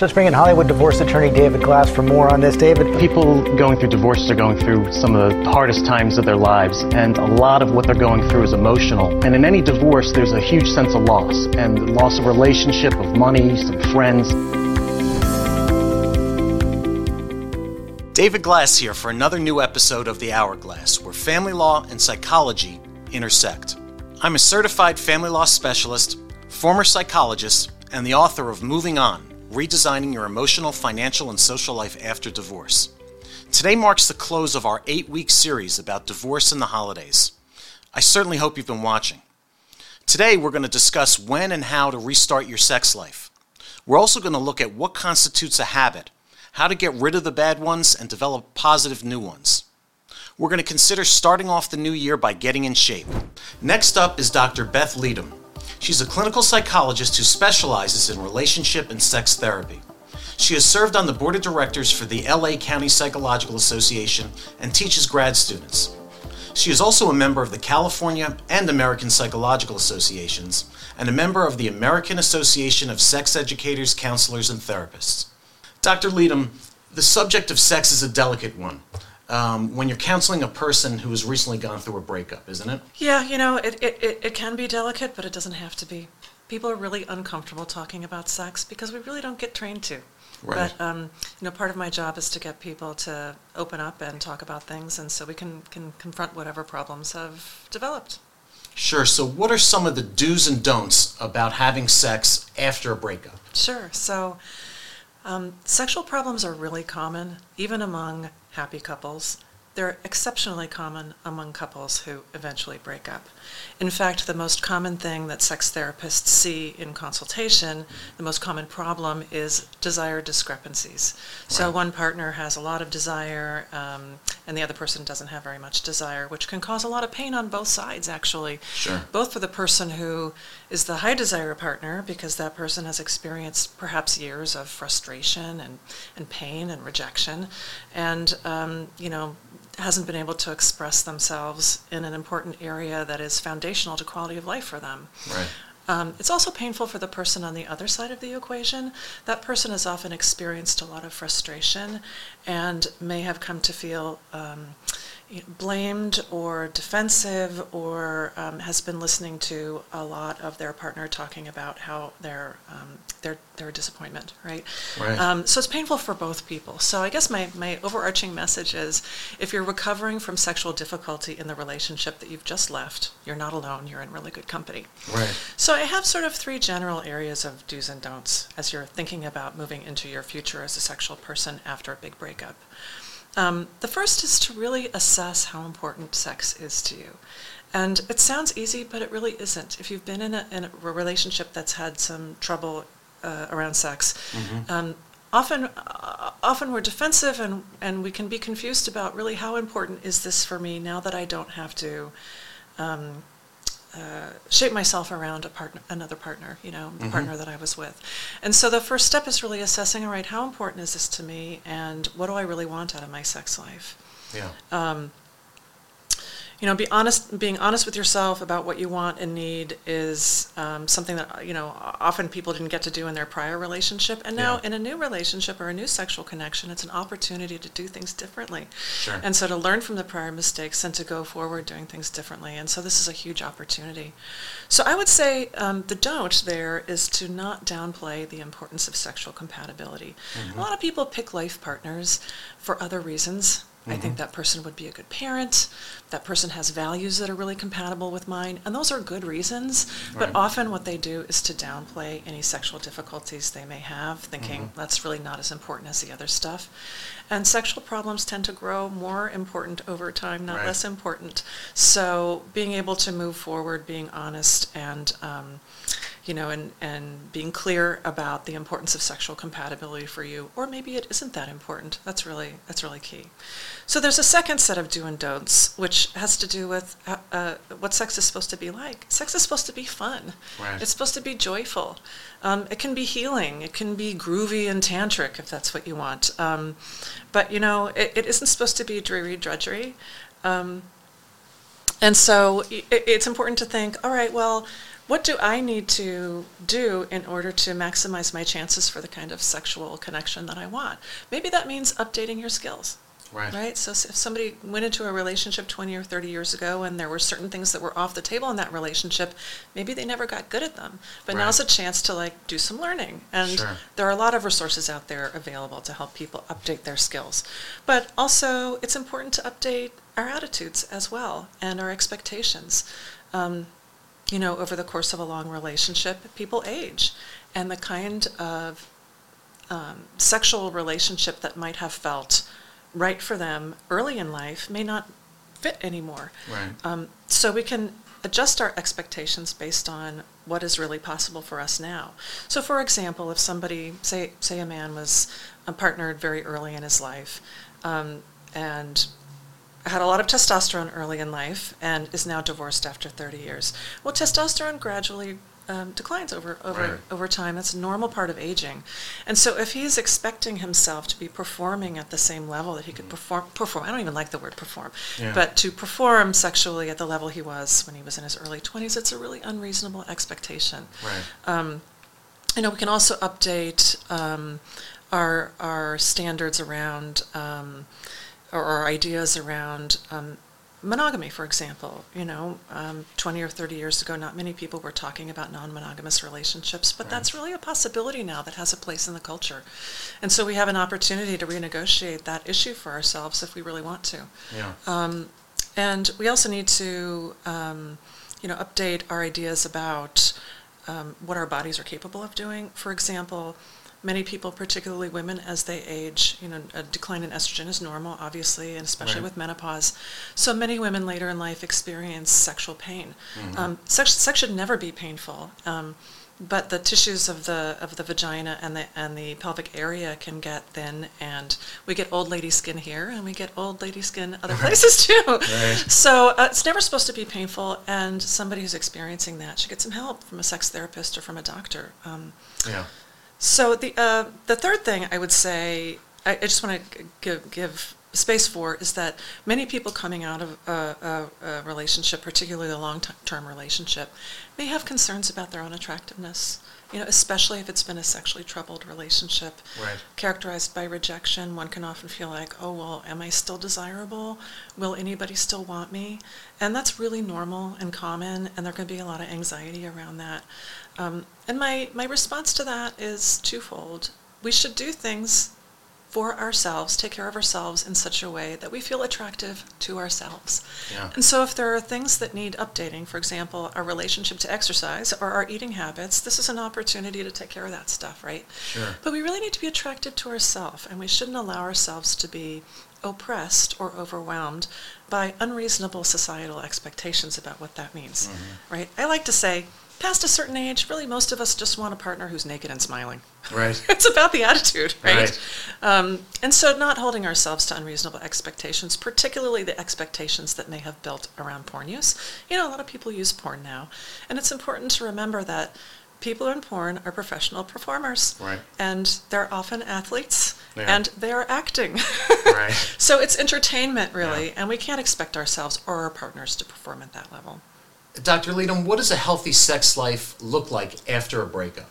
Let's bring in Hollywood divorce attorney David Glass for more on this. David, people going through divorces are going through some of the hardest times of their lives, and a lot of what they're going through is emotional. And in any divorce, there's a huge sense of loss, and loss of relationship, of money, some friends. David Glass here for another new episode of The Hourglass, where family law and psychology intersect. I'm a certified family law specialist, former psychologist, and the author of Moving On redesigning your emotional, financial, and social life after divorce. Today marks the close of our eight week series about divorce and the holidays. I certainly hope you've been watching. Today, we're going to discuss when and how to restart your sex life. We're also going to look at what constitutes a habit, how to get rid of the bad ones and develop positive new ones. We're going to consider starting off the new year by getting in shape. Next up is Dr. Beth Leadham. She's a clinical psychologist who specializes in relationship and sex therapy. She has served on the board of directors for the LA County Psychological Association and teaches grad students. She is also a member of the California and American Psychological Associations and a member of the American Association of Sex Educators, Counselors, and Therapists. Dr. Leadham, the subject of sex is a delicate one um, when you're counseling a person who has recently gone through a breakup, isn't it? Yeah, you know, it, it, it, it can be delicate, but it doesn't have to be. People are really uncomfortable talking about sex because we really don't get trained to. Right. But um, you know, part of my job is to get people to open up and talk about things, and so we can can confront whatever problems have developed. Sure. So, what are some of the do's and don'ts about having sex after a breakup? Sure. So, um, sexual problems are really common, even among happy couples. They're exceptionally common among couples who eventually break up. In fact, the most common thing that sex therapists see in consultation, the most common problem is desire discrepancies. So one partner has a lot of desire, um, and the other person doesn't have very much desire, which can cause a lot of pain on both sides, actually. Sure. Both for the person who is the high desire partner, because that person has experienced perhaps years of frustration and, and pain and rejection, and, um, you know, hasn't been able to express themselves in an important area that is foundational to quality of life for them. Right. Um, it's also painful for the person on the other side of the equation. That person has often experienced a lot of frustration and may have come to feel um, blamed or defensive or um, has been listening to a lot of their partner talking about how their um, their their disappointment, right? Right. Um, so it's painful for both people. So I guess my, my overarching message is if you're recovering from sexual difficulty in the relationship that you've just left, you're not alone, you're in really good company. Right. So I have sort of three general areas of do's and don'ts as you're thinking about moving into your future as a sexual person after a big breakup. Um, the first is to really assess how important sex is to you. And it sounds easy, but it really isn't. If you've been in a, in a relationship that's had some trouble uh, around sex, um, often uh, often we're defensive and, and we can be confused about really how important is this for me now that I don't have to um, uh, shape myself around a partner, another partner, you know, the partner that I was with. And so the first step is really assessing, all right, how important is this to me, and what do I really want out of my sex life? Yeah. Um, you know, be honest. Being honest with yourself about what you want and need is um, something that you know often people didn't get to do in their prior relationship, and now Yeah. in a new relationship or a new sexual connection, it's an opportunity to do things differently. Sure. And so to learn from the prior mistakes and to go forward doing things differently. And so this is a huge opportunity. So I would say um, the don't there is to not downplay the importance of sexual compatibility. A lot of people pick life partners for other reasons. I think that person would be a good parent. That person has values that are really compatible with mine. And those are good reasons. But often what they do is to downplay any sexual difficulties they may have, thinking that's really not as important as the other stuff. And sexual problems tend to grow more important over time, not Right. less important. So being able to move forward, being honest, and um, you know, and, and being clear about the importance of sexual compatibility for you, or maybe it isn't that important. That's really that's really key. So there's a second set of do and don'ts, which has to do with uh, uh, what sex is supposed to be like. Sex is supposed to be fun. Right. It's supposed to be joyful. Um, it can be healing. It can be groovy and tantric if that's what you want. Um, but you know, it, it isn't supposed to be dreary drudgery. Um, and so i- it's important to think, all right, well, what do I need to do in order to maximize my chances for the kind of sexual connection that I want? Maybe that means updating your skills. Right. Right. So if somebody went into a relationship 20 or 30 years ago and there were certain things that were off the table in that relationship, maybe they never got good at them. But Right. now's a chance to like do some learning. And Sure. there are a lot of resources out there available to help people update their skills. But also, it's important to update our attitudes as well and our expectations. Um, you know, over the course of a long relationship, people age. And the kind of um, sexual relationship that might have felt right for them early in life may not fit anymore. Right. Um, so we can adjust our expectations based on what is really possible for us now. So, for example, if somebody, say, say a man was uh, partnered very early in his life, um, and had a lot of testosterone early in life and is now divorced after 30 years. Well, testosterone gradually um, declines over over Right. over time. That's a normal part of aging, and so if he's expecting himself to be performing at the same level that he could perform perform, I don't even like the word perform, Yeah. but to perform sexually at the level he was when he was in his early 20s, it's a really unreasonable expectation Right. you know, we can also update um, our our standards around um, or ideas around um, monogamy, for example. You know, um, 20 or 30 years ago, not many people were talking about non-monogamous relationships, but that's really a possibility now that has a place in the culture. And so we have an opportunity to renegotiate that issue for ourselves if we really want to. Yeah. Um, and we also need to, um, you know, update our ideas about um, what our bodies are capable of doing. For example, many people, particularly women, as they age, you know, a decline in estrogen is normal, obviously, and especially Right. with menopause. So many women later in life experience sexual pain. Mm-hmm. Um, sex, sex should never be painful. Um, but the tissues of the of the vagina and the and the pelvic area can get thin, and we get old lady skin here, and we get old lady skin other places too. Right. So uh, it's never supposed to be painful, and somebody who's experiencing that should get some help from a sex therapist or from a doctor. Um, Yeah. So the uh, the third thing I would say, I, I just want to give give space for is that many people coming out of a, a, a relationship, particularly a long term relationship, may have concerns about their own attractiveness. You know, especially if it's been a sexually troubled relationship, Right. characterized by rejection. One can often feel like, oh well, am I still desirable? Will anybody still want me? And that's really normal and common, and there can be a lot of anxiety around that. Um, and my, my response to that is twofold. We should do things for ourselves, take care of ourselves in such a way that we feel attractive to ourselves. Yeah. And so if there are things that need updating, for example, our relationship to exercise or our eating habits, this is an opportunity to take care of that stuff, right? Sure. But we really need to be attractive to ourselves, and we shouldn't allow ourselves to be oppressed or overwhelmed by unreasonable societal expectations about what that means, right? I like to say, past a certain age, really most of us just want a partner who's naked and smiling. Right. it's about the attitude, right? Right. Um, and so not holding ourselves to unreasonable expectations, particularly the expectations that may have built around porn use. You know, a lot of people use porn now, and it's important to remember that people in porn are professional performers. Right. And they're often athletes, Yeah. and they are acting. Right. So it's entertainment, really, Yeah. and we can't expect ourselves or our partners to perform at that level. Dr. Leadham, what does a healthy sex life look like after a breakup?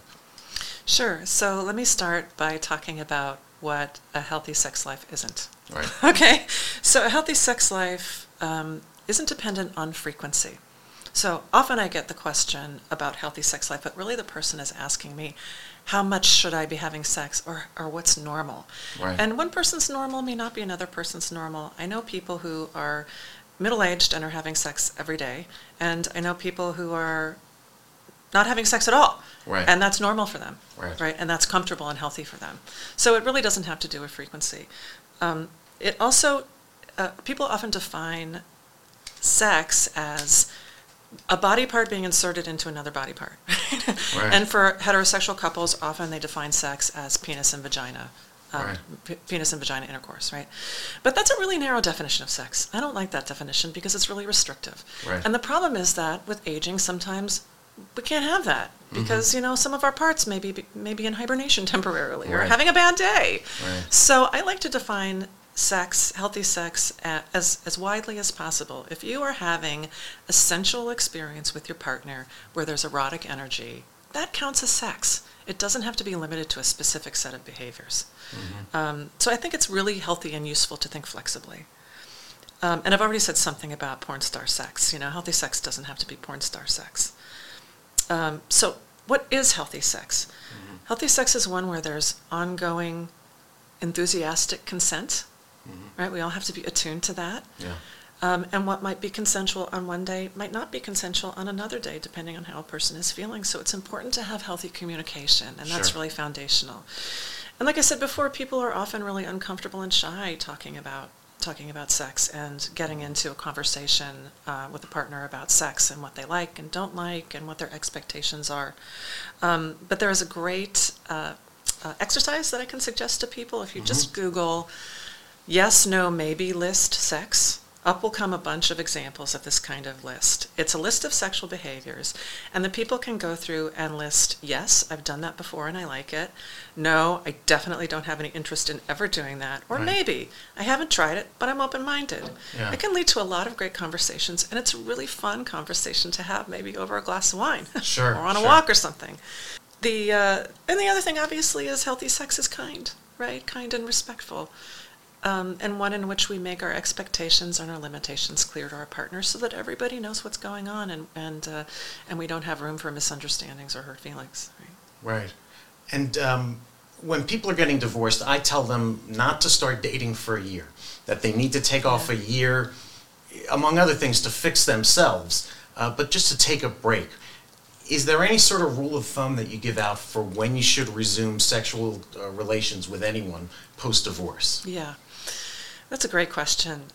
Sure. So let me start by talking about what a healthy sex life isn't. Right. Okay. So a healthy sex life um, isn't dependent on frequency. So often I get the question about healthy sex life, but really the person is asking me, how much should I be having sex or, or what's normal? Right. And one person's normal may not be another person's normal. I know people who are middle aged and are having sex every day, and I know people who are not having sex at all. Right. And that's normal for them. Right. Right. And that's comfortable and healthy for them. So it really doesn't have to do with frequency. Um, it also, uh, people often define sex as a body part being inserted into another body part. Right. And for heterosexual couples, often they define sex as penis and vagina. Um, Right. p- penis and vagina intercourse, right? But that's a really narrow definition of sex. I don't like that definition because it's really restrictive. Right. And the problem is that with aging, sometimes we can't have that because you know some of our parts may be may be in hibernation temporarily or having a bad day. Right. So I like to define sex, healthy sex, as, as widely as possible. If you are having a sensual experience with your partner where there's erotic energy, that counts as sex. It doesn't have to be limited to a specific set of behaviors. Mm-hmm. Um, so I think it's really healthy and useful to think flexibly. Um, and I've already said something about porn star sex. You know, healthy sex doesn't have to be porn star sex. Um, so, what is healthy sex? Mm-hmm. Healthy sex is one where there's ongoing enthusiastic consent, mm-hmm. right? We all have to be attuned to that. Yeah. Um, and what might be consensual on one day might not be consensual on another day, depending on how a person is feeling. So it's important to have healthy communication, and that's sure. really foundational. And like I said before, people are often really uncomfortable and shy talking about talking about sex and getting into a conversation uh, with a partner about sex and what they like and don't like and what their expectations are. Um, but there is a great uh, uh, exercise that I can suggest to people if you mm-hmm. just Google yes, no, maybe list sex up will come a bunch of examples of this kind of list. It's a list of sexual behaviors, and the people can go through and list, yes, I've done that before and I like it. No, I definitely don't have any interest in ever doing that. Or right. maybe, I haven't tried it, but I'm open minded. Yeah. It can lead to a lot of great conversations, and it's a really fun conversation to have, maybe over a glass of wine sure, or on sure. a walk or something. The, uh, and the other thing, obviously, is healthy sex is kind, right? Kind and respectful um, and one in which we make our expectations and our limitations clear to our partners so that everybody knows what's going on and and uh, and we don't have room for misunderstandings or hurt feelings. Right. right. And um, when people are getting divorced, I tell them not to start dating for a year. That they need to take yeah. off a year, among other things, to fix themselves, uh, but just to take a break. Is there any sort of rule of thumb that you give out for when you should resume sexual uh, relations with anyone post divorce? Yeah. That's a great question.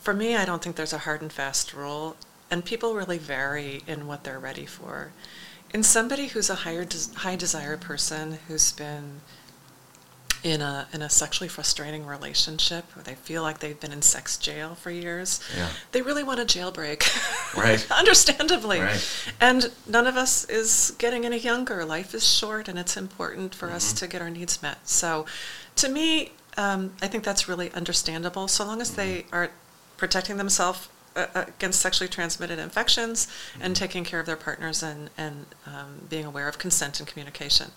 For me, I don't think there's a hard and fast rule, and people really vary in what they're ready for. In somebody who's a higher des- high desire person who's been in a in a sexually frustrating relationship where they feel like they've been in sex jail for years, yeah. they really want a jailbreak. Right. Understandably. Right. And none of us is getting any younger. Life is short and it's important for mm-hmm. us to get our needs met. So to me, um, I think that's really understandable, so long as they mm-hmm. are protecting themselves uh, uh, against sexually transmitted infections and mm-hmm. taking care of their partners and, and um, being aware of consent and communication.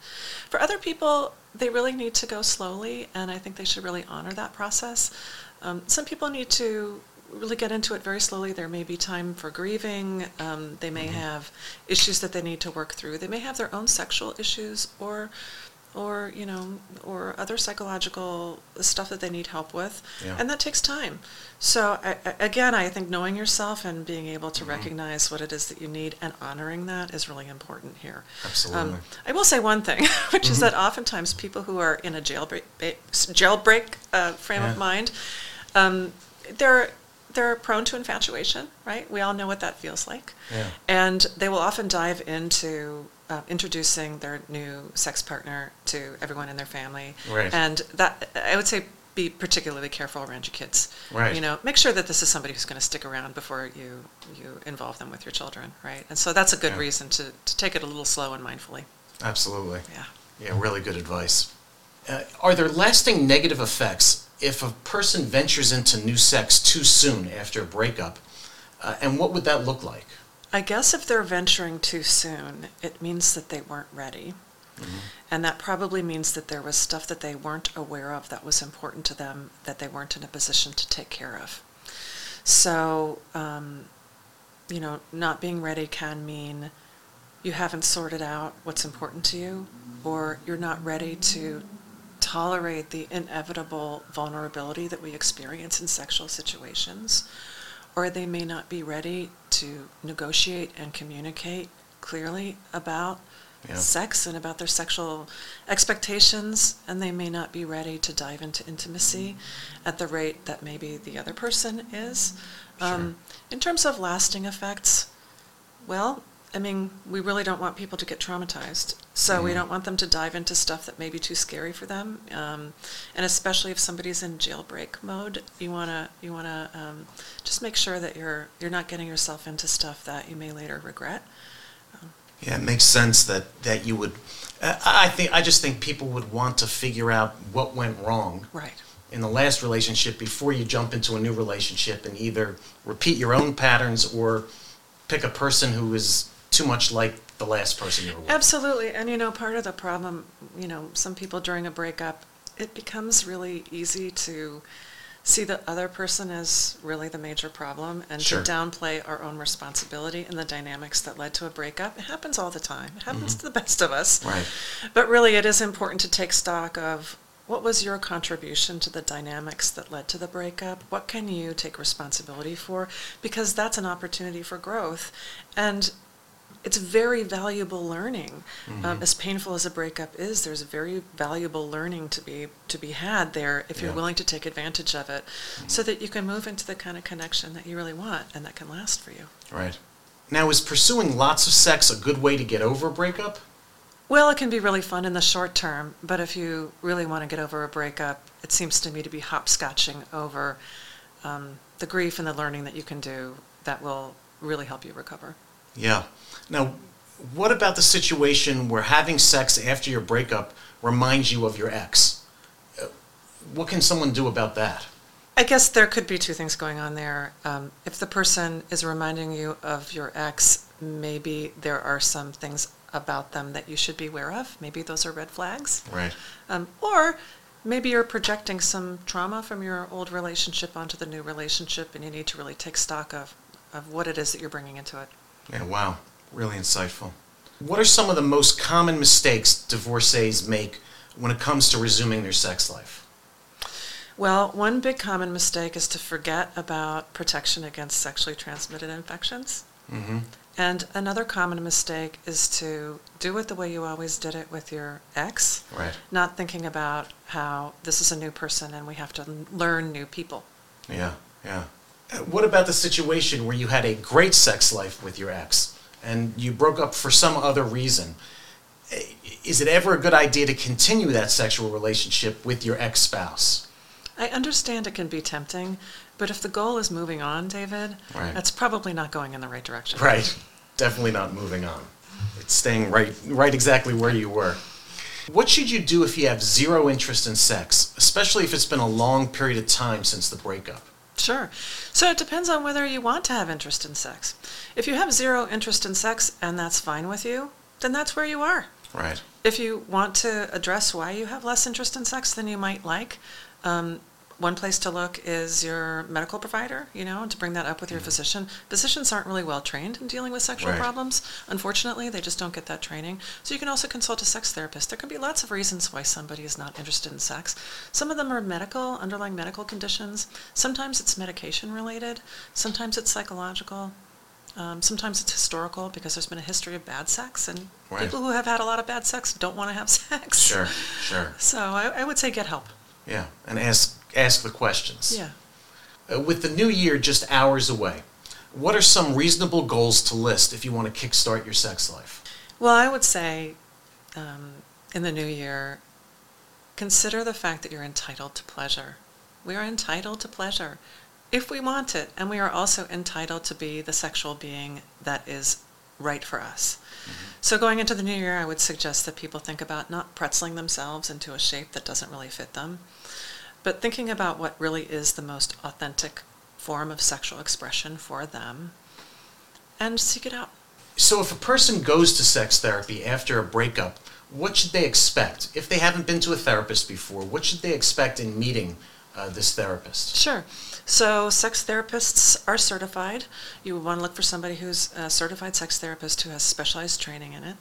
For other people, they really need to go slowly, and I think they should really honor that process. Um, some people need to really get into it very slowly. There may be time for grieving. Um, they may mm-hmm. have issues that they need to work through. They may have their own sexual issues or or you know or other psychological stuff that they need help with yeah. and that takes time so I, again i think knowing yourself and being able to mm-hmm. recognize what it is that you need and honoring that is really important here absolutely um, i will say one thing which mm-hmm. is that oftentimes people who are in a jailbreak jailbreak uh, frame yeah. of mind um, they're they're prone to infatuation right we all know what that feels like yeah. and they will often dive into uh, introducing their new sex partner to everyone in their family. Right. And that I would say be particularly careful around your kids. Right. You know, make sure that this is somebody who's going to stick around before you you involve them with your children, right? And so that's a good yeah. reason to, to take it a little slow and mindfully. Absolutely. Yeah. Yeah, really good advice. Uh, are there lasting negative effects if a person ventures into new sex too soon after a breakup? Uh, and what would that look like? I guess if they're venturing too soon, it means that they weren't ready. Mm-hmm. And that probably means that there was stuff that they weren't aware of that was important to them that they weren't in a position to take care of. So, um, you know, not being ready can mean you haven't sorted out what's important to you, or you're not ready to tolerate the inevitable vulnerability that we experience in sexual situations, or they may not be ready to negotiate and communicate clearly about yeah. sex and about their sexual expectations, and they may not be ready to dive into intimacy at the rate that maybe the other person is. Sure. Um, in terms of lasting effects, well, I mean, we really don't want people to get traumatized. So we mm-hmm. don't want them to dive into stuff that may be too scary for them. Um, and especially if somebody's in jailbreak mode, you wanna you wanna um, just make sure that you're you're not getting yourself into stuff that you may later regret. Um, yeah, it makes sense that that you would. Uh, I think I just think people would want to figure out what went wrong. Right. in the last relationship before you jump into a new relationship and either repeat your own patterns or pick a person who is too much like the last person you were with. Absolutely. And you know, part of the problem, you know, some people during a breakup, it becomes really easy to see the other person as really the major problem and Sure. to downplay our own responsibility in the dynamics that led to a breakup. It happens all the time. It happens to the best of us. Mm-hmm. Right. But really, it is important to take stock of what was your contribution to the dynamics that led to the breakup? What can you take responsibility for? Because that's an opportunity for growth. And it's very valuable learning. Um, as painful as a breakup is, there's very valuable learning to be to be had there if you're willing to take advantage of it, so that you can move into the kind of connection that you really want and that can last for you. Right. Now, is pursuing lots of sex a good way to get over a breakup? Well, it can be really fun in the short term, but if you really want to get over a breakup, it seems to me to be hopscotching over um, the grief and the learning that you can do that will really help you recover. Yeah. Now, what about the situation where having sex after your breakup reminds you of your ex? Uh, What can someone do about that? I guess there could be two things going on there. Um, if the person is reminding you of your ex, maybe there are some things about them that you should be aware of. Maybe those are red flags. Right. Um, or maybe you're projecting some trauma from your old relationship onto the new relationship, and you need to really take stock of, of what it is that you're bringing into it. Yeah, wow. Really insightful. What are some of the most common mistakes divorcees make when it comes to resuming their sex life? Well, one big common mistake is to forget about protection against sexually transmitted infections. Mm-hmm. And another common mistake is to do it the way you always did it with your ex, Right. not thinking about how this is a new person and we have to learn new people. Yeah, yeah. What about the situation where you had a great sex life with your ex and you broke up for some other reason? Is it ever a good idea to continue that sexual relationship with your ex spouse? I understand it can be tempting, but if the goal is moving on, David, Right. that's probably not going in the right direction. Right. Definitely not moving on. It's staying right, right exactly where you were. What should you do if you have zero interest in sex, especially if it's been a long period of time since the breakup? Sure. So it depends on whether you want to have interest in sex. If you have zero interest in sex and that's fine with you, then that's where you are. Right. If you want to address why you have less interest in sex than you might like, um, one place to look is your medical provider, you know, to bring that up with your physician. Physicians aren't really well trained in dealing with sexual Right. problems. Unfortunately, they just don't get that training. So you can also consult a sex therapist. There can be lots of reasons why somebody is not interested in sex. Some of them are medical, underlying medical conditions. Sometimes it's medication related. Sometimes it's psychological. Um, sometimes it's historical because there's been a history of bad sex, and Right. people who have had a lot of bad sex don't want to have sex. Sure, sure. So I, I would say get help. Yeah. And ask ask the questions. Yeah. Uh, with the new year just hours away, what are some reasonable goals to list if you want to kickstart your sex life? Well, I would say um, in the new year, consider the fact that you're entitled to pleasure. We are entitled to pleasure if we want it, and we are also entitled to be the sexual being that is right for us. So going into the new year, I would suggest that people think about not pretzeling themselves into a shape that doesn't really fit them, but thinking about what really is the most authentic form of sexual expression for them, and seek it out. So, if a person goes to sex therapy after a breakup, what should they expect? If they haven't been to a therapist before, what should they expect in meeting uh, this therapist? Sure. So, sex therapists are certified. You would want to look for somebody who's a certified sex therapist who has specialized training in it.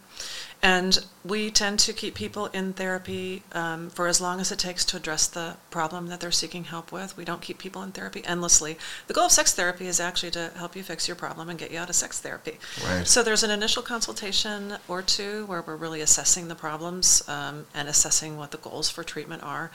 And we tend to keep people in therapy um, for as long as it takes to address the problem that they're seeking help with. We don't keep people in therapy endlessly. The goal of sex therapy is actually to help you fix your problem and get you out of sex therapy. Right. So there's an initial consultation or two where we're really assessing the problems um, and assessing what the goals for treatment are.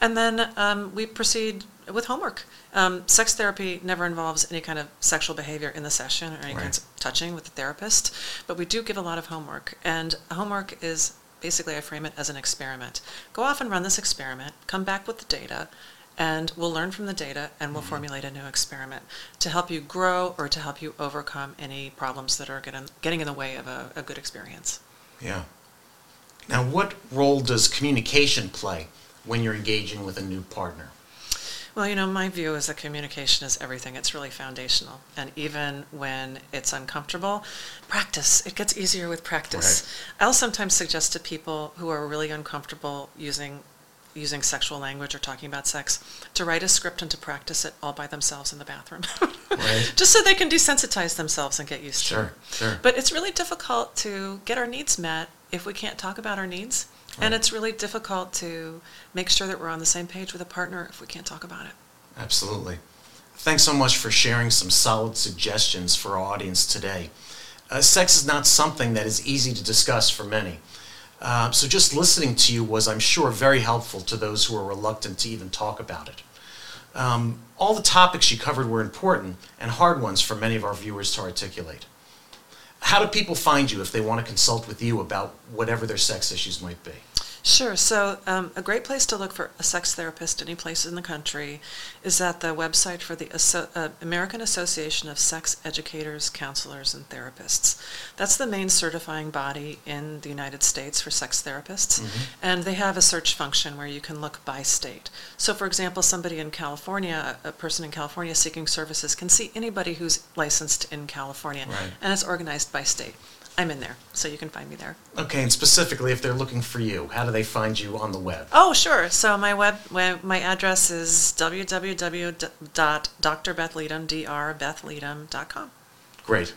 And then um, we proceed with homework. Um, sex therapy never involves any kind of sexual behavior in the session or any Right. kinds of touching with the therapist, but we do give a lot of homework. And homework is basically, I frame it as an experiment. Go off and run this experiment, come back with the data, and we'll learn from the data and we'll mm-hmm. formulate a new experiment to help you grow or to help you overcome any problems that are getting, getting in the way of a, a good experience. Yeah. Now, what role does communication play when you're engaging with a new partner? Well, you know, my view is that communication is everything. It's really foundational. And even when it's uncomfortable, practice. It gets easier with practice. Right. I'll sometimes suggest to people who are really uncomfortable using using sexual language or talking about sex to write a script and to practice it all by themselves in the bathroom. right. Just so they can desensitize themselves and get used sure, to it. Sure. But it's really difficult to get our needs met if we can't talk about our needs. And it's really difficult to make sure that we're on the same page with a partner if we can't talk about it. Absolutely. Thanks so much for sharing some solid suggestions for our audience today. Uh, sex is not something that is easy to discuss for many. Uh, so just listening to you was, I'm sure, very helpful to those who are reluctant to even talk about it. Um, all the topics you covered were important and hard ones for many of our viewers to articulate. How do people find you if they want to consult with you about whatever their sex issues might be? Sure. So, um, a great place to look for a sex therapist any place in the country is at the website for the Asso- uh, American Association of Sex Educators, Counselors, and Therapists. That's the main certifying body in the United States for sex therapists. Mm-hmm. And they have a search function where you can look by state. So, for example, somebody in California, a person in California seeking services, can see anybody who's licensed in California. Right. And it's organized by state. I'm in there, so you can find me there. Okay, and specifically, if they're looking for you, how do they find you on the web? Oh, sure. So my web, my address is www.drbethleadham, Great.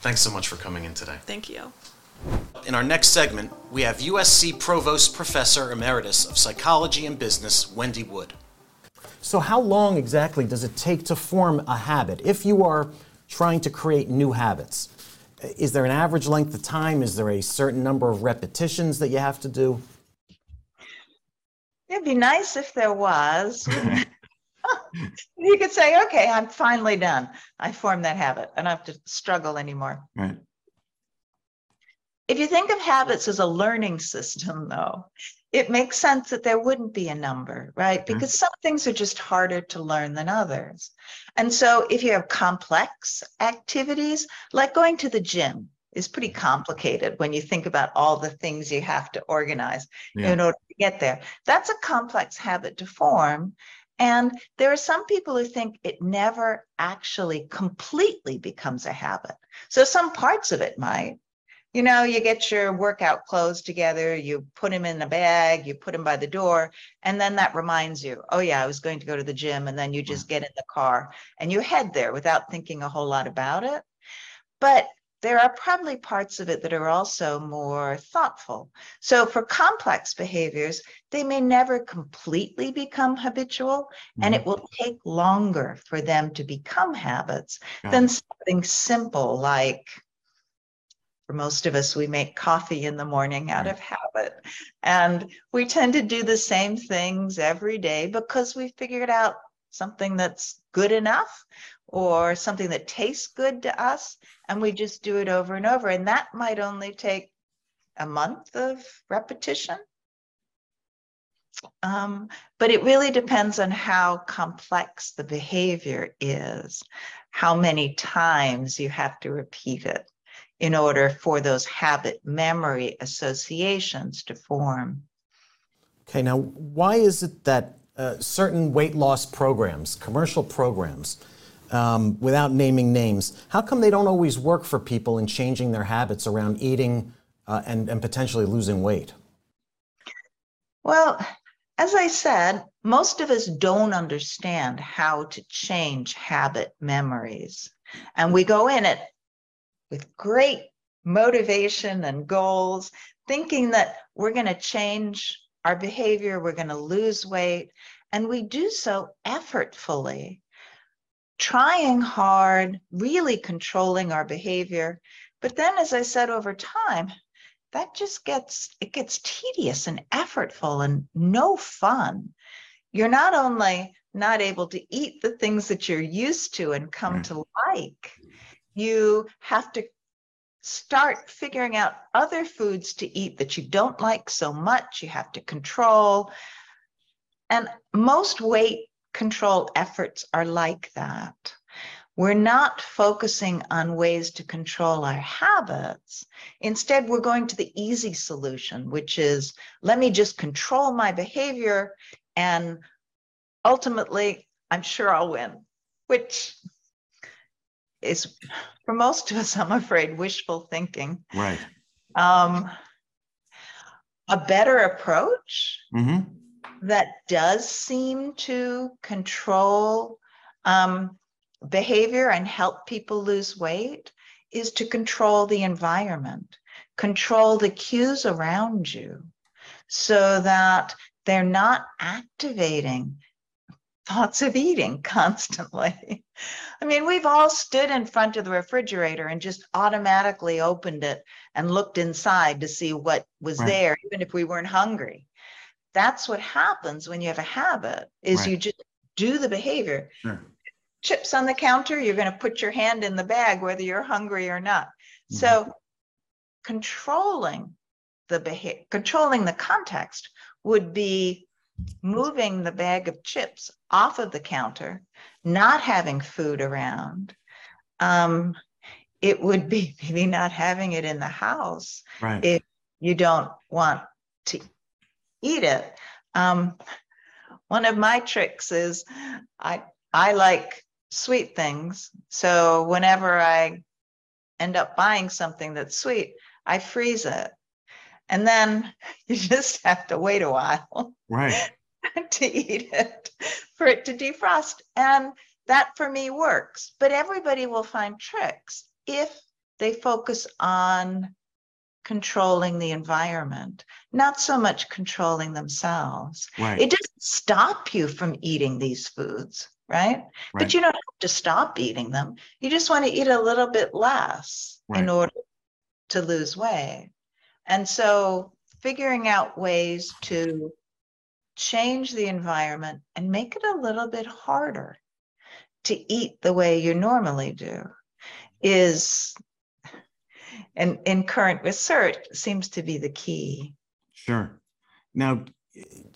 Thanks so much for coming in today. Thank you. In our next segment, we have USC Provost Professor Emeritus of Psychology and Business, Wendy Wood. So, how long exactly does it take to form a habit if you are trying to create new habits? Is there an average length of time? Is there a certain number of repetitions that you have to do? It'd be nice if there was. you could say, okay, I'm finally done. I formed that habit. I don't have to struggle anymore. Right. If you think of habits as a learning system, though, it makes sense that there wouldn't be a number, right? Mm-hmm. Because some things are just harder to learn than others. And so if you have complex activities, like going to the gym, is pretty complicated when you think about all the things you have to organize yeah. in order to get there. That's a complex habit to form. And there are some people who think it never actually completely becomes a habit. So some parts of it might, you know, you get your workout clothes together, you put them in a bag, you put them by the door, and then that reminds you, oh, yeah, I was going to go to the gym. And then you just get in the car and you head there without thinking a whole lot about it. But there are probably parts of it that are also more thoughtful. So for complex behaviors, they may never completely become habitual, mm-hmm. and it will take longer for them to become habits than something simple like for most of us, we make coffee in the morning out of habit. And we tend to do the same things every day because we figured out something that's good enough or something that tastes good to us. And we just do it over and over. And that might only take a month of repetition. Um, but it really depends on how complex the behavior is, how many times you have to repeat it in order for those habit memory associations to form. Okay, now why is it that uh, certain weight loss programs, commercial programs, um, without naming names, how come they don't always work for people in changing their habits around eating uh, and, and potentially losing weight? Well, as I said, most of us don't understand how to change habit memories. And we go in it with great motivation and goals, thinking that we're going to change our behavior, we're going to lose weight, and we do so effortfully, trying hard, really controlling our behavior. But then, as I said, over time, that just gets it gets tedious and effortful and no fun. You're not only not able to eat the things that you're used to and come right. to like, you have to start figuring out other foods to eat that you don't like so much, you have to control. And most weight control efforts are like that. We're not focusing on ways to control our habits. Instead, we're going to the easy solution, which is let me just control my behavior and ultimately I'm sure I'll win, which is for most of us, I'm afraid, wishful thinking. Right. Um, a better approach Mm-hmm. that does seem to control um, behavior and help people lose weight is to control the environment, control the cues around you so that they're not activating thoughts of eating constantly. I mean, we've all stood in front of the refrigerator and just automatically opened it and looked inside to see what was Right. there, even if we weren't hungry. That's what happens when you have a habit is Right. you just do the behavior. Sure. Chips on the counter, you're going to put your hand in the bag whether you're hungry or not. Mm-hmm. So controlling the behavior, controlling the context would be moving the bag of chips off of the counter, not having food around. Um, it would be maybe not having it in the house Right. if you don't want to eat it. Um, one of my tricks is I I like sweet things. So whenever I end up buying something that's sweet, I freeze it. And then you just have to wait a while right. to eat it for it to defrost. And that for me works. But everybody will find tricks if they focus on controlling the environment, not so much controlling themselves. Right. It doesn't stop you from eating these foods, right? Right. But you don't have to stop eating them. You just want to eat a little bit less in order to lose weight. And so figuring out ways to change the environment and make it a little bit harder to eat the way you normally do is and in current research seems to be the key. Sure. Now,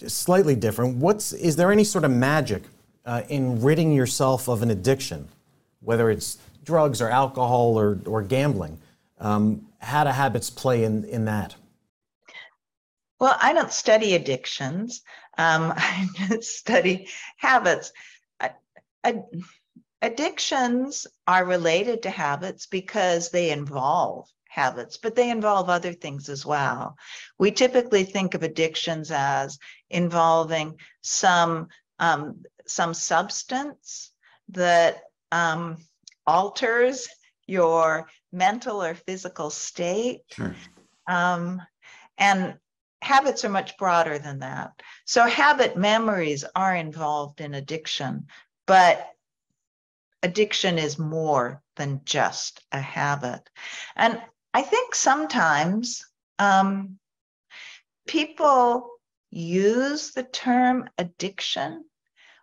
slightly different. What's is there any sort of magic uh, in ridding yourself of an addiction, whether it's drugs or alcohol or or gambling? Um, how do habits play in in that? Well, I don't study addictions. Um, I study habits. A- a- addictions are related to habits because they involve habits, but they involve other things as well. We typically think of addictions as involving some um, some substance that um, alters your mental or physical state. Sure. Um, and habits are much broader than that. So habit memories are involved in addiction, but addiction is more than just a habit. And I think sometimes um, people use the term addiction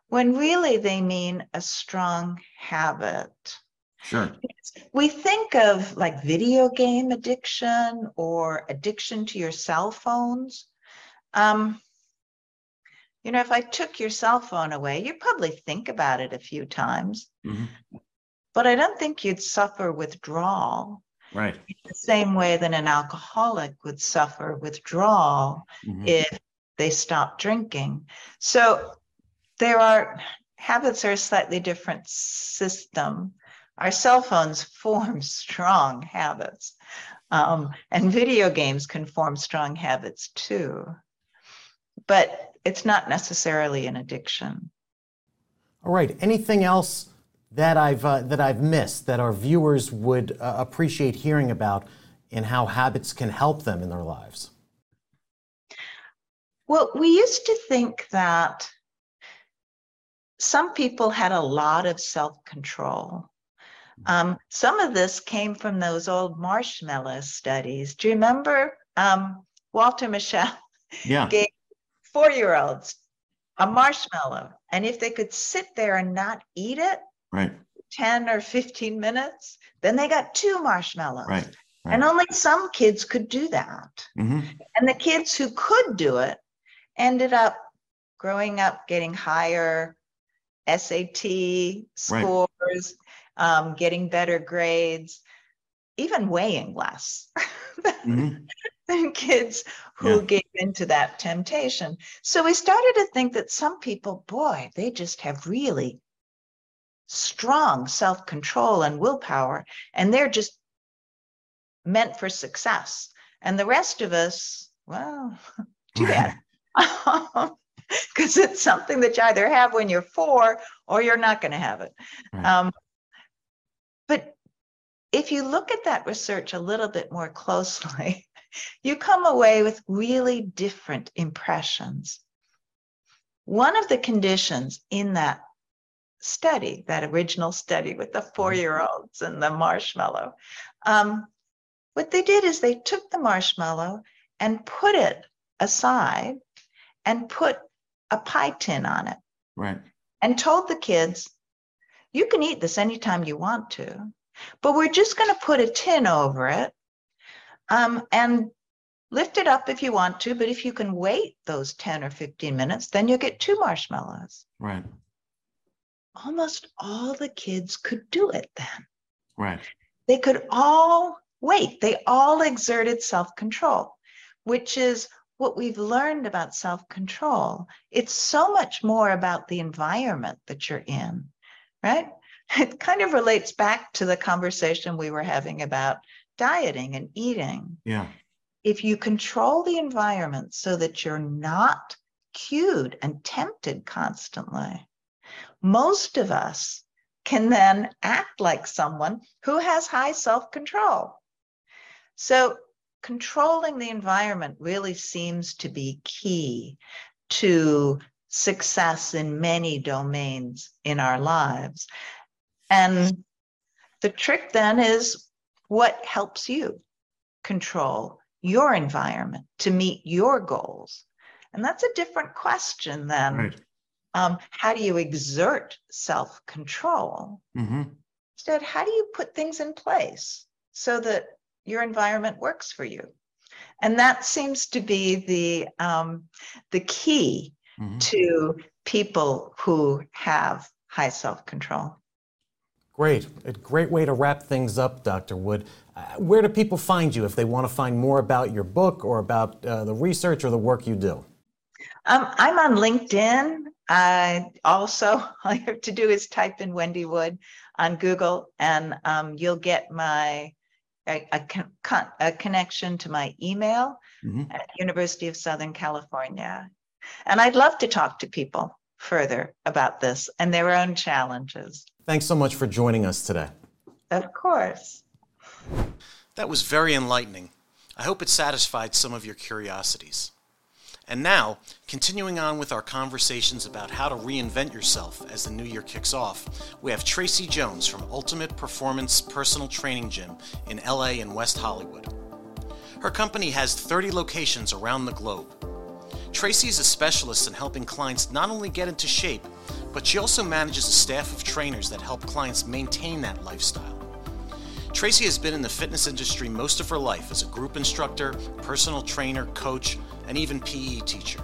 when really they mean a strong habit Sure. we think of like video game addiction or addiction to your cell phones. Um, you know, if I took your cell phone away, you'd probably think about it a few times, Mhm. but I don't think you'd suffer withdrawal Right. the same way that an alcoholic would suffer withdrawal Mhm. if they stop drinking. So there are habits are a slightly different system. Our cell phones form strong habits, um, and video games can form strong habits too. But it's not necessarily an addiction. All right. Anything else that I've uh, that I've missed that our viewers would uh, appreciate hearing about in how habits can help them in their lives? Well, we used to think that some people had a lot of self control. Um, some of this came from those old marshmallow studies. Do you remember um, Walter Mischel Yeah. gave four year olds a marshmallow? And if they could sit there and not eat it Right. 10 or 15 minutes, then they got two marshmallows. Right. right. And only some kids could do that. hmm And the kids who could do it ended up growing up getting higher SAT scores, um, getting better grades, even weighing less hmm than kids who Yeah. gave into that temptation. So we started to think that some people, boy, they just have really strong self control and willpower, and they're just meant for success. And the rest of us, well, too bad. Because it's something that you either have when you're four or you're not going to have it. Right. Um, but if you look at that research a little bit more closely, you come away with really different impressions. One of the conditions in that study, that original study with the mm-hmm. four year olds and the marshmallow, um, what they did is they took the marshmallow and put it aside and put a pie tin on it. Right. And told the kids, you can eat this anytime you want to, but we're just going to put a tin over it um, and lift it up if you want to. But if you can wait those 10 or 15 minutes, then you'll get two marshmallows. Right. Almost all the kids could do it then. Right. They could all wait. They all exerted self control, which is what we've learned about self control. It's so much more about the environment that you're in, right? It kind of relates back to the conversation we were having about dieting and eating. Yeah. If you control the environment so that you're not cued and tempted constantly, most of us can then act like someone who has high self control. So, controlling the environment really seems to be key to success in many domains in our lives. And the trick then is what helps you control your environment to meet your goals? And that's a different question than right. um, how do you exert self control? Mm-hmm. Instead, how do you put things in place so that your environment works for you? And that seems to be the um, the key mm-hmm. to people who have high self control. Great. A great way to wrap things up, Dr. Wood. Uh, where do people find you if they want to find more about your book or about uh, the research or the work you do? Um, I'm on LinkedIn. I also, all you have to do is type in Wendy Wood on Google, and um, you'll get my a, a, con- a, connection to my email mm-hmm. at University of Southern California. And I'd love to talk to people further about this and their own challenges. Thanks so much for joining us today. Of course. That was very enlightening. I hope it satisfied some of your curiosities. And now, continuing on with our conversations about how to reinvent yourself as the new year kicks off, we have Tracy Jones from Ultimate Performance Personal Training Gym in LA and West Hollywood. Her company has 30 locations around the globe. Tracy is a specialist in helping clients not only get into shape, but she also manages a staff of trainers that help clients maintain that lifestyle. Tracy has been in the fitness industry most of her life as a group instructor, personal trainer, coach, and even PE teacher.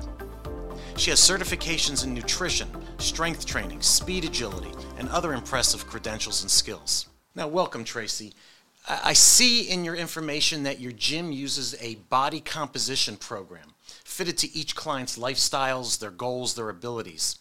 She has certifications in nutrition, strength training, speed agility, and other impressive credentials and skills. Now, welcome, Tracy. I see in your information that your gym uses a body composition program fitted to each client's lifestyles, their goals, their abilities.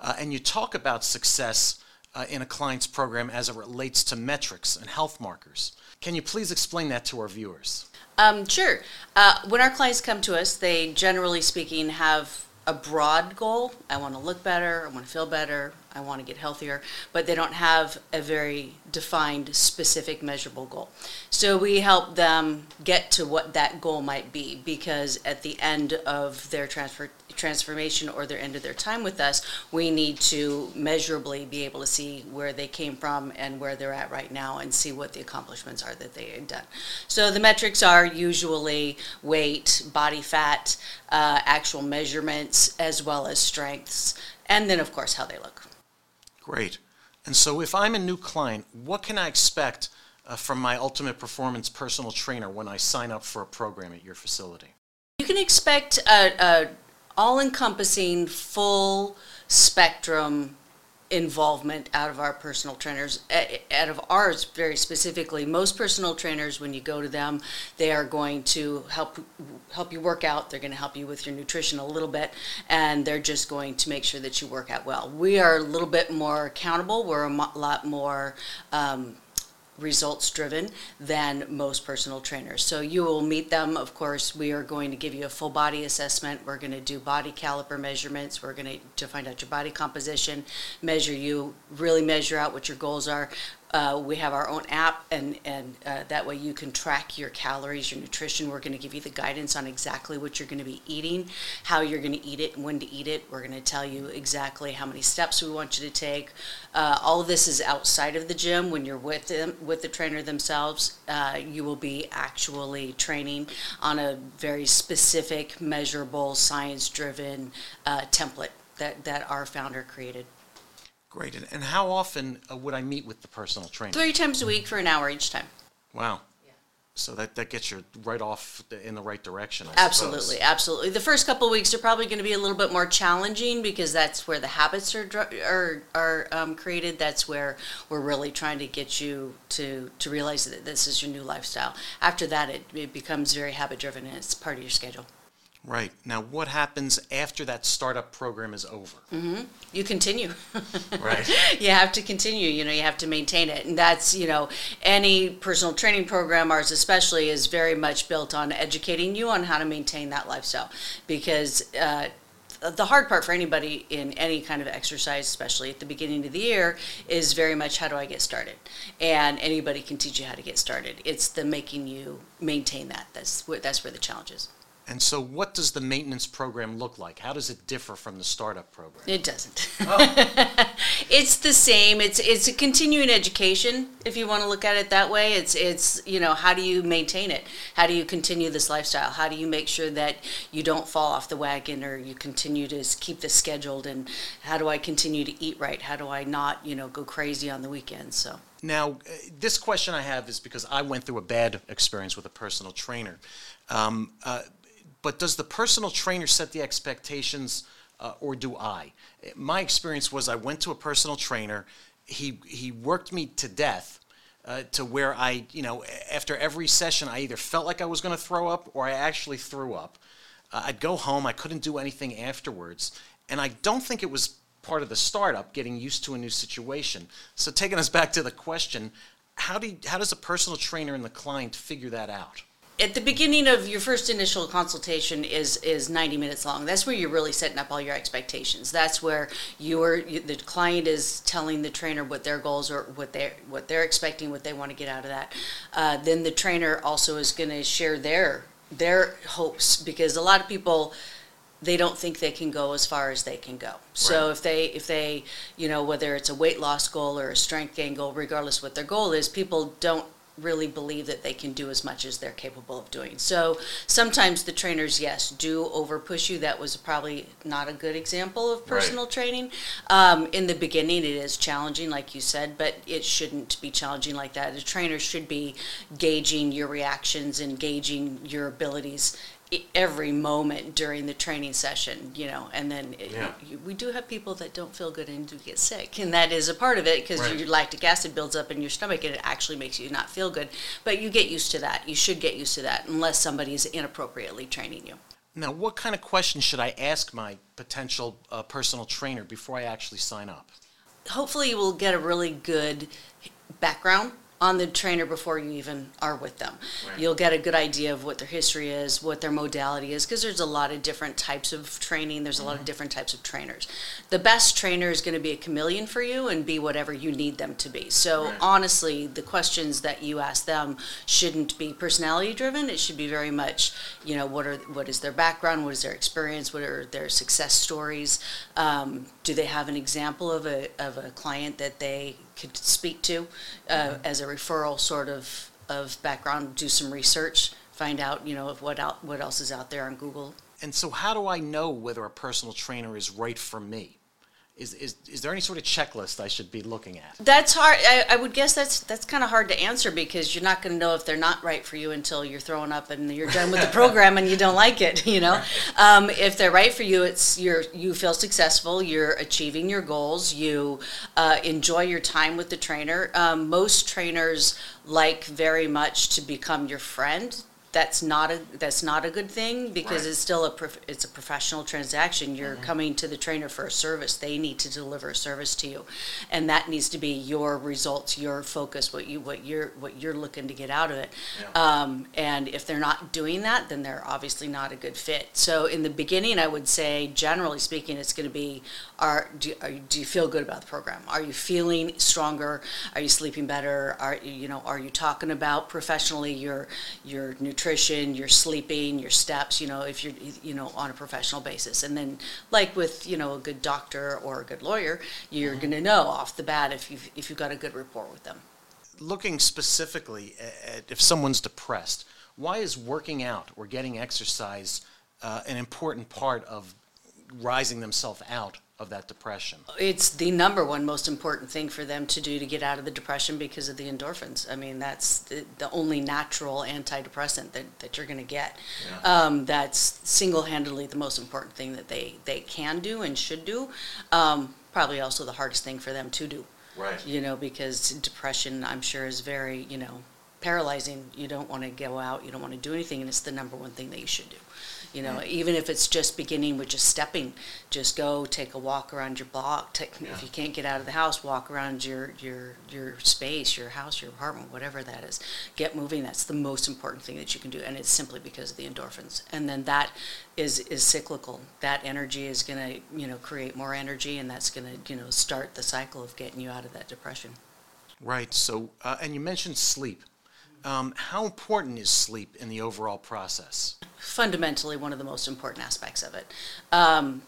Uh, and you talk about success uh, in a client's program as it relates to metrics and health markers. Can you please explain that to our viewers? Um, sure. Uh, when our clients come to us, they generally speaking have a broad goal. I want to look better, I want to feel better, I want to get healthier, but they don't have a very defined, specific, measurable goal. So we help them get to what that goal might be because at the end of their transfer transformation or their end of their time with us, we need to measurably be able to see where they came from and where they're at right now and see what the accomplishments are that they had done. So the metrics are usually weight, body fat, uh, actual measurements, as well as strengths, and then, of course, how they look. Great. And so if I'm a new client, what can I expect uh, from my Ultimate Performance personal trainer when I sign up for a program at your facility? You can expect a, a all encompassing, full spectrum involvement out of our personal trainers. Out of ours very specifically most personal trainers when you go to them they are going to help help you work out. They're going to help you with your nutrition a little bit and they're just going to make sure that you work out well. We are a little bit more accountable. We're a lot more um, results driven than most personal trainers. So you will meet them. Of course, we are going to give you a full body assessment. We're going to do body caliper measurements. We're going to, to find out your body composition, measure you, really measure out what your goals are. Uh, we have our own app, and and uh, that way you can track your calories, your nutrition. We're going to give you the guidance on exactly what you're going to be eating, how you're going to eat it, when to eat it. We're going to tell you exactly how many steps we want you to take. Uh, all of this is outside of the gym. When you're with them, with the trainer themselves, uh, you will be actually training on a very specific, measurable, science-driven uh, template that that our founder created. Great. And, and how often uh, would I meet with the personal trainer? Three times a week for an hour each time. Wow. So that, that gets you right off the, in the right direction. I absolutely, suppose. absolutely. The first couple weeks are probably going to be a little bit more challenging because that's where the habits are are, are um, created. That's where we're really trying to get you to to realize that this is your new lifestyle. After that, it, it becomes very habit driven and it's part of your schedule. Right. Now, what happens after that startup program is over? Mm-hmm. You continue. right. You have to continue. You know, you have to maintain it. And that's, you know, any personal training program, ours especially, is very much built on educating you on how to maintain that lifestyle. Because, uh, the hard part for anybody in any kind of exercise, especially at the beginning of the year, is very much how do I get started? And anybody can teach you how to get started. It's the making you maintain that. That's that's where the challenge is. And so, what does the maintenance program look like? How does it differ from the startup program? It doesn't. Oh. it's the same. It's it's a continuing education, if you want to look at it that way. It's it's you know how do you maintain it? How do you continue this lifestyle? How do you make sure that you don't fall off the wagon or you continue to keep this scheduled? And how do I continue to eat right? How do I not you know go crazy on the weekends? So. Now, uh, this question I have is because I went through a bad experience with a personal trainer. Um, uh, but does the personal trainer set the expectations uh, or do I? My experience was I went to a personal trainer. He, he worked me to death uh, to where I, you know, after every session, I either felt like I was going to throw up or I actually threw up. Uh, I'd go home, I couldn't do anything afterwards. And I don't think it was part of the startup, getting used to a new situation. So, taking us back to the question, how, do you, how does a personal trainer and the client figure that out? At the beginning of your first initial consultation is is 90 minutes long that's where you're really setting up all your expectations that's where your the client is telling the trainer what their goals are what they're what they're expecting what they want to get out of that uh, then the trainer also is going to share their their hopes because a lot of people they don't think they can go as far as they can go. So right. if they if they you know whether it's a weight loss goal or a strength gain goal, regardless what their goal is, people don't really believe that they can do as much as they're capable of doing. So sometimes the trainers, yes, do over push you. That was probably not a good example of personal right. training. Um, in the beginning, it is challenging, like you said, but it shouldn't be challenging like that. A trainer should be gauging your reactions and gauging your abilities every moment during the training session, you know, and then it, yeah. you, we do have people that don't feel good and do get sick, and that is a part of it because right. your lactic acid builds up in your stomach and it actually makes you not feel good. But you get used to that. You should get used to that unless somebody is inappropriately training you. Now, what kind of questions should I ask my potential uh, personal trainer before I actually sign up? Hopefully, you will get a really good background on the trainer before you even are with them. Right. You'll get a good idea of what their history is, what their modality is, because there's a lot of different types of training. There's a mm-hmm. lot of mm-hmm. different types of trainers. The best trainer is going to be a chameleon for you and be whatever you need them to be. So right. honestly, the questions that you ask them shouldn't be personality driven. It should be very much, you know, what are what is their background, what is their experience, what are their success stories. Um, do they have an example of a of a client that they could speak to uh, mm-hmm. as a referral sort of, of background, do some research, find out, you know, of what, out, what else is out there on Google. And so, how do I know whether a personal trainer is right for me? Is, is, is there any sort of checklist I should be looking at? That's hard. I, I would guess that's that's kind of hard to answer because you're not going to know if they're not right for you until you're throwing up and you're done with the program and you don't like it. You know, um, if they're right for you, it's you're you feel successful. You're achieving your goals. You uh, enjoy your time with the trainer. Um, most trainers like very much to become your friend that's not a that's not a good thing because Right. it's still a prof- it's a professional transaction. You're Mm-hmm. coming to the trainer for a service. They need to deliver a service to you, and that needs to be your results, your focus, what you what you're what you're looking to get out of it. Um, and if they're not doing that, then they're obviously not a good fit. So in the beginning, I would say, generally speaking, it's going to be: Are do are you, do you feel good about the program? Are you feeling stronger? Are you sleeping better? Are you you know Are you talking about professionally your your nutrition, your sleeping, your steps? You know, if you're you know on a professional basis, and then like with you know a good doctor or a good lawyer, you're going to know off the bat if you if you've got a good rapport with them. Looking specifically at if someone's depressed, why is working out or getting exercise uh, an important part of rising themselves out of that depression? It's the number one most important thing for them to do to get out of the depression because of the endorphins. I mean, that's the, the only natural antidepressant that, that you're going to get. Um, that's single handedly the most important thing that they, they can do and should do. Um, probably also the hardest thing for them to do. Right. You know, because depression, I'm sure, is very, you know, paralyzing. You don't want to go out, you don't want to do anything, and it's the number one thing that you should do. You know, even if it's just beginning with just stepping, just go take a walk around your block. Take, If you can't get out of the house, walk around your, your your space, your house, your apartment, whatever that is. Get moving. That's the most important thing that you can do, and it's simply because of the endorphins. And then that is is cyclical. That energy is going to you know create more energy, and that's going to you know start the cycle of getting you out of that depression. Right. So, uh, and you mentioned sleep. Um, how important is sleep in the overall process? fundamentally one of the most important aspects of it. Um,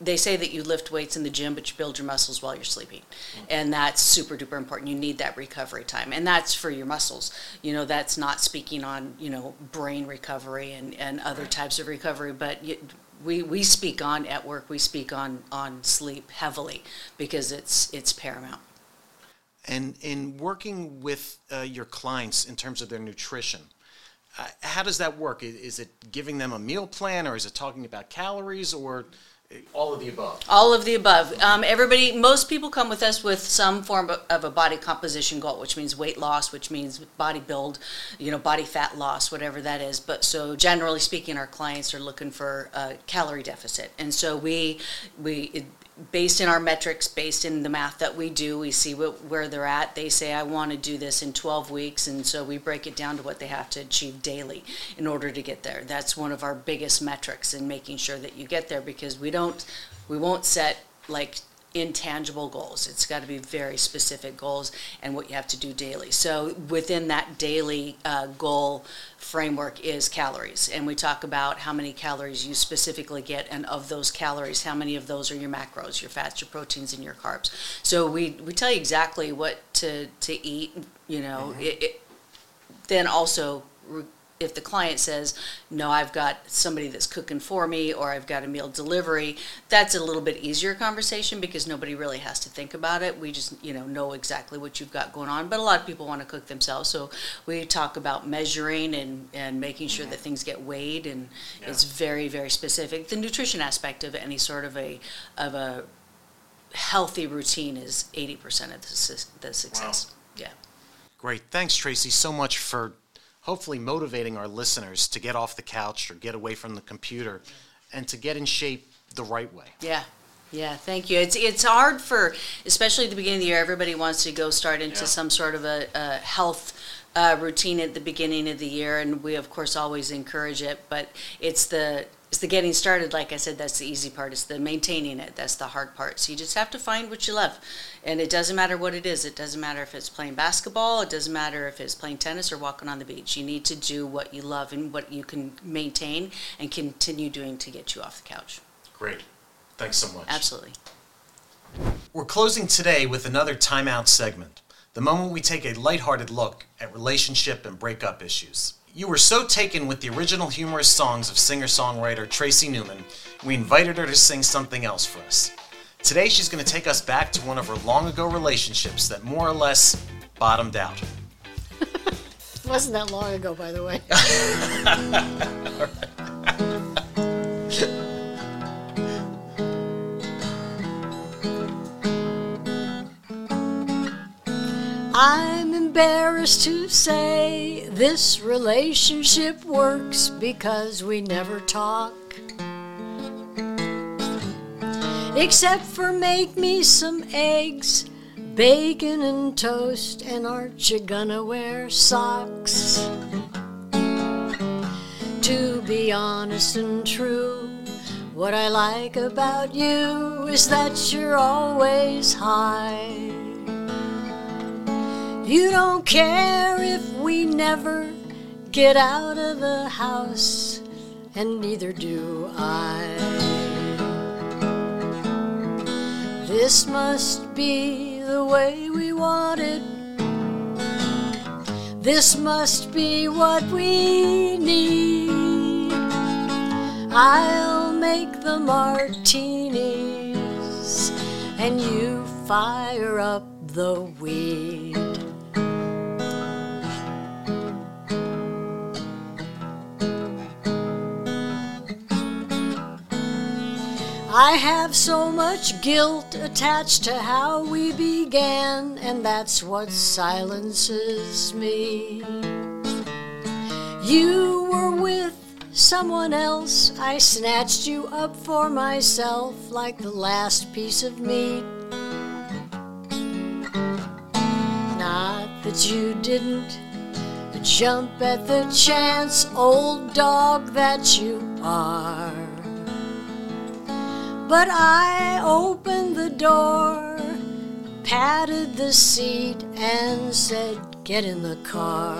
they say that you lift weights in the gym, but you build your muscles while you're sleeping. And that's super duper important. You need that recovery time. And that's for your muscles. You know, that's not speaking on, you know, brain recovery and, and other types of recovery, but you, we, we speak on at work, we speak on, on sleep heavily because it's, it's paramount. And in working with uh, your clients in terms of their nutrition, uh, how does that work? Is it giving them a meal plan, or is it talking about calories, or uh, all of the above? All of the above. Um, everybody, most people come with us with some form of- of a body composition goal, which means weight loss, which means body build, you know, body fat loss, whatever that is. But so generally speaking, our clients are looking for a calorie deficit, and so we we. Based in our metrics, based in the math that we do, we see what, where they're at. They say, I want to do this in 12 weeks. And so we break it down to what they have to achieve daily in order to get there. That's one of our biggest metrics in making sure that you get there because we don't, we won't set like intangible goals. It's got to be very specific goals and what you have to do daily. So within that daily uh, goal framework is calories, and we talk about how many calories you specifically get, and of those calories, how many of those are your macros, your fats, your proteins, and your carbs. So we we tell you exactly what to to eat. You know, it, it, then also re- if the client says no i've got somebody that's cooking for me or i've got a meal delivery that's a little bit easier conversation because nobody really has to think about it. We just you know know exactly what you've got going on. But a lot of people want to cook themselves. So we talk about measuring and and making sure that mm-hmm. things get weighed and it's very very specific. The nutrition aspect of any sort of a of a healthy routine is 80% of the, the success. Yeah. Great. Thanks, Tracy, so much for hopefully motivating our listeners to get off the couch or get away from the computer and to get in shape the right way. Yeah, yeah. Thank you. It's it's hard for, especially at the beginning of the year. Everybody wants to go start into Yeah. some sort of a, a health uh, routine at the beginning of the year, and we of course always encourage it. But it's the it's the getting started. Like I said, that's the easy part. It's the maintaining it. That's the hard part. So you just have to find what you love, and it doesn't matter what it is. It doesn't matter if it's playing basketball. It doesn't matter if it's playing tennis or walking on the beach. You need to do what you love and what you can maintain and continue doing to get you off the couch. Great. Thanks so much. Absolutely. We're closing today with another timeout segment, the moment we take a lighthearted look at relationship and breakup issues. You were so taken with the original humorous songs of singer songwriter Tracy Newman, we invited her to sing something else for us. Today, she's going to take us back to one of her long ago relationships that more or less bottomed out. It wasn't that long ago, by the way. I'm embarrassed to say this relationship works because we never talk. Except for make me some eggs, bacon and toast, and aren't you gonna wear socks? To be honest and true, what I like about you is that you're always high. You don't care if we never get out of the house, and neither do I. This must be the way we want it. This must be what we need. I'll make the martinis, and you fire up the weed. I have so much guilt attached to how we began, and that's what silences me. You were with someone else, I snatched you up for myself like the last piece of meat. Not that you didn't jump at the chance, old dog that you are. But I opened the door, patted the seat, and said, Get in the car.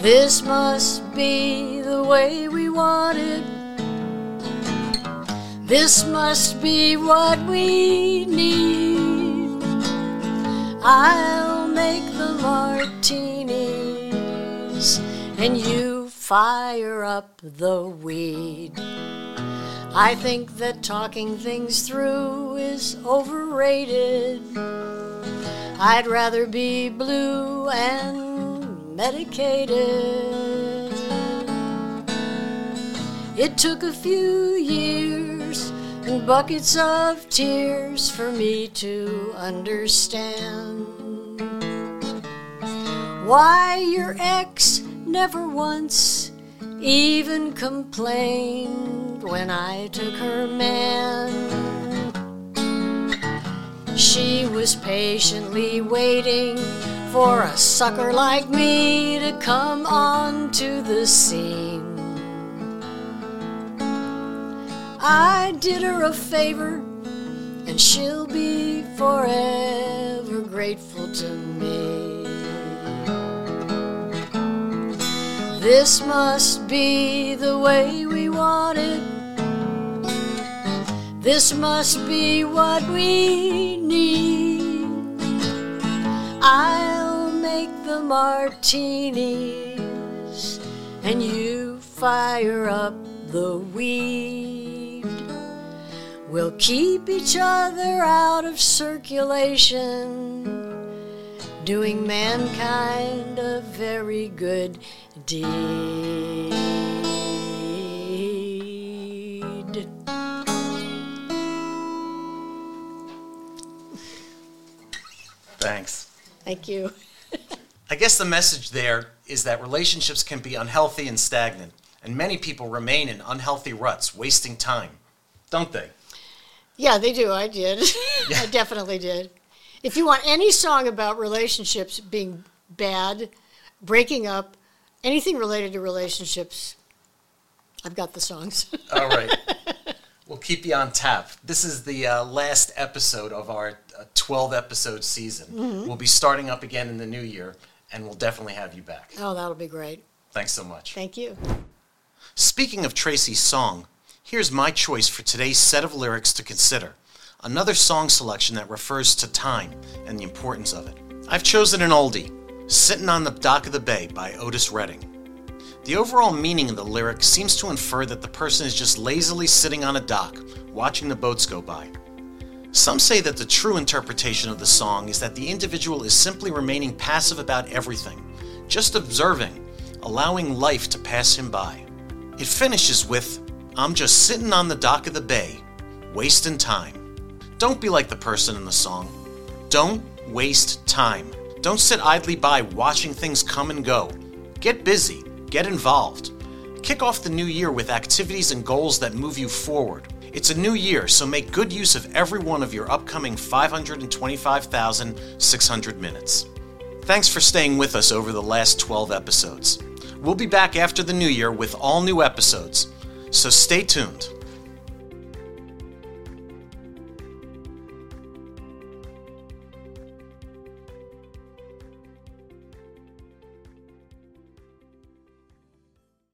This must be the way we want it. This must be what we need. I'll make the martinis, and you fire up the weed. I think that talking things through is overrated. I'd rather be blue and medicated. It took a few years and buckets of tears for me to understand why your ex never once even complained when I took her man. She was patiently waiting for a sucker like me to come onto the scene. I did her a favor, and she'll be forever grateful to me. This must be the way we want it. This must be what we need. I'll make the martinis, and you fire up the weed. We'll keep each other out of circulation, doing mankind a very good deed. Thanks. Thank you. I guess the message there is that relationships can be unhealthy and stagnant, and many people remain in unhealthy ruts, wasting time, don't they? Yeah, they do. I did. Yeah. I definitely did. If you want any song about relationships being bad, breaking up, anything related to relationships, I've got the songs. All right. we'll keep you on tap. This is the uh, last episode of our uh, 12 episode season. We'll be starting up again in the new year, and we'll definitely have you back. oh, that'll be great. Thanks so much. Thank you. Speaking of Tracy's song, here's my choice for today's set of lyrics to consider. Another song selection that refers to time and the importance of it. I've chosen an oldie, Sitting on the Dock of the Bay by Otis Redding. The overall meaning of the lyric seems to infer that the person is just lazily sitting on a dock, watching the boats go by. Some say that the true interpretation of the song is that the individual is simply remaining passive about everything, just observing, allowing life to pass him by. It finishes with, I'm just sitting on the dock of the bay, wasting time. Don't be like the person in the song. Don't waste time. Don't sit idly by watching things come and go. Get busy, get involved. Kick off the new year with activities and goals that move you forward. It's a new year, so make good use of every one of your upcoming 525,600 minutes. Thanks for staying with us over the last 12 episodes. We'll be back after the new year with all new episodes, so stay tuned.